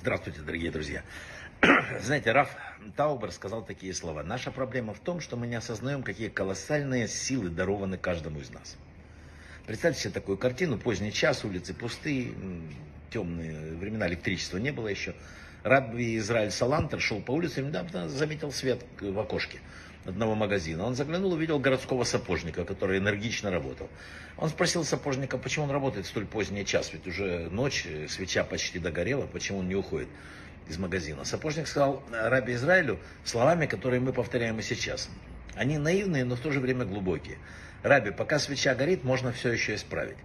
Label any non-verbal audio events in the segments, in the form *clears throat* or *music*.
Здравствуйте, дорогие друзья. *clears throat* Знаете, Раф Таубер сказал такие слова. Наша проблема в том, что мы не осознаем, какие колоссальные силы дарованы каждому из нас. Представьте себе такую картину, поздний час, улицы пустые, темные времена, электричества не было еще. Рабби Израиль Салантер шел по улице и недавно заметил свет в окошке одного магазина. Он заглянул, увидел городского сапожника, который энергично работал. Он спросил сапожника, почему он работает в столь поздний час, ведь уже ночь, свеча почти догорела, почему он не уходит из магазина. Сапожник сказал Раби Израилю словами, которые мы повторяем и сейчас. Они наивные, но в то же время глубокие. Раби, пока свеча горит, можно все еще исправить.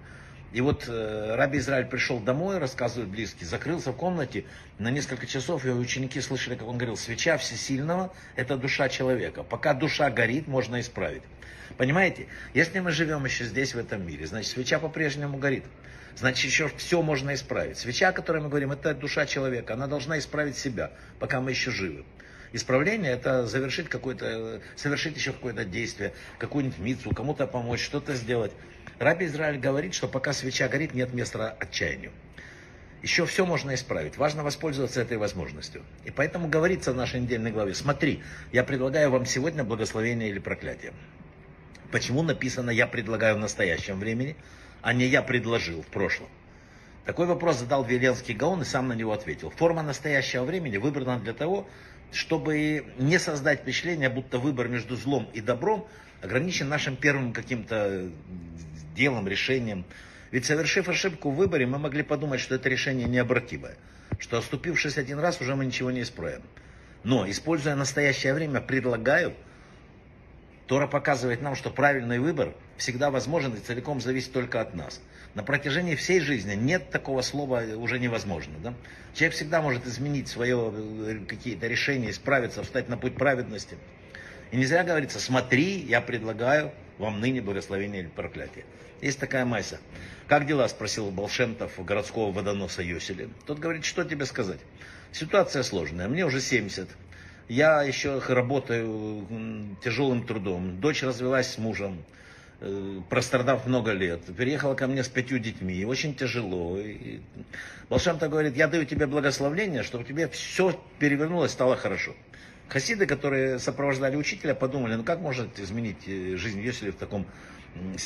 И вот э, Раби Израиль пришел домой, рассказывает близкий, закрылся в комнате на несколько часов, и ученики слышали, как он говорил, свеча всесильного – это душа человека. Пока душа горит, можно исправить. Понимаете? Если мы живем еще здесь, в этом мире, значит, свеча по-прежнему горит. Значит, еще все можно исправить. Свеча, о которой мы говорим, это душа человека. Она должна исправить себя, пока мы еще живы. Исправление – это завершить какое-то, совершить еще какое-то действие, какую-нибудь мицу, кому-то помочь, что-то сделать. Раби Израиль говорит, что пока свеча горит, нет места отчаянию. Еще все можно исправить. Важно воспользоваться этой возможностью. И поэтому говорится в нашей недельной главе, смотри, я предлагаю вам сегодня благословение или проклятие. Почему написано «я предлагаю в настоящем времени», а не «я предложил в прошлом»? Такой вопрос задал Веленский Гаон и сам на него ответил. Форма настоящего времени выбрана для того, чтобы не создать впечатление, будто выбор между злом и добром ограничен нашим первым каким-то делом, решением. Ведь совершив ошибку в выборе, мы могли подумать, что это решение необратимое, что оступившись один раз, уже мы ничего не исправим. Но, используя настоящее время, предлагаю, Тора показывает нам, что правильный выбор всегда возможен и целиком зависит только от нас. На протяжении всей жизни нет такого слова уже невозможно. Да? Человек всегда может изменить свое э, какие-то решения, исправиться, встать на путь праведности. И не зря говорится, смотри, я предлагаю вам ныне благословение или проклятие. Есть такая майса. Как дела, спросил Болшемтов городского водоноса Йосели. Тот говорит, что тебе сказать? Ситуация сложная, мне уже 70. Я еще работаю тяжелым трудом. Дочь развелась с мужем, э, прострадав много лет. Переехала ко мне с пятью детьми. Очень тяжело. И Волшемта говорит, я даю тебе благословение, чтобы тебе все перевернулось, стало хорошо. Хасиды, которые сопровождали учителя, подумали, ну как может изменить э, жизнь Йосели в таком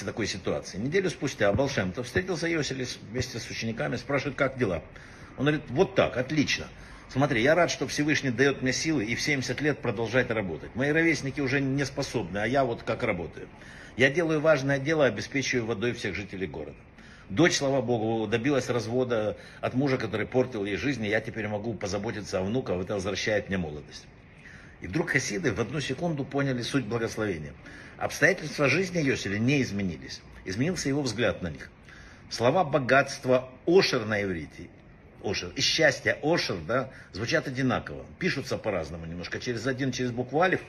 такой ситуации. Неделю спустя Балшемтов встретился Йосели вместе с учениками, спрашивает, как дела. Он говорит, вот так, отлично. Смотри, я рад, что Всевышний дает мне силы и в 70 лет продолжать работать. Мои ровесники уже не способны, а я вот как работаю. Я делаю важное дело, обеспечиваю водой всех жителей города. Дочь, слава богу, добилась развода от мужа, который портил ей жизнь, и я теперь могу позаботиться о внуках, это возвращает мне молодость. И вдруг хасиды в одну секунду поняли суть благословения. Обстоятельства жизни Йоселя не изменились. Изменился его взгляд на них. Слова богатства ошер на иврите Ошер. И счастье, Ошер, да, звучат одинаково. Пишутся по-разному немножко. Через один, через букву Алиф,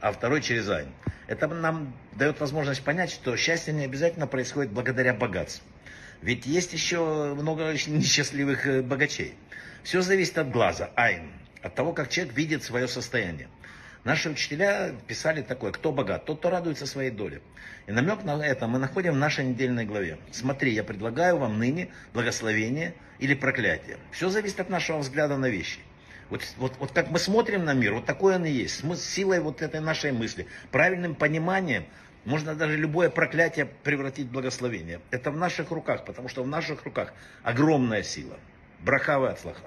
а второй через Айн. Это нам дает возможность понять, что счастье не обязательно происходит благодаря богатству. Ведь есть еще много *laughs* несчастливых э, богачей. Все зависит от глаза, Айн, от того, как человек видит свое состояние. Наши учителя писали такое, кто богат, тот, кто радуется своей доле. И намек на это мы находим в нашей недельной главе. Смотри, я предлагаю вам ныне благословение или проклятие. Все зависит от нашего взгляда на вещи. Вот, вот, вот как мы смотрим на мир, вот такое он и есть. С силой вот этой нашей мысли, правильным пониманием, можно даже любое проклятие превратить в благословение. Это в наших руках, потому что в наших руках огромная сила. Брахава от слаха.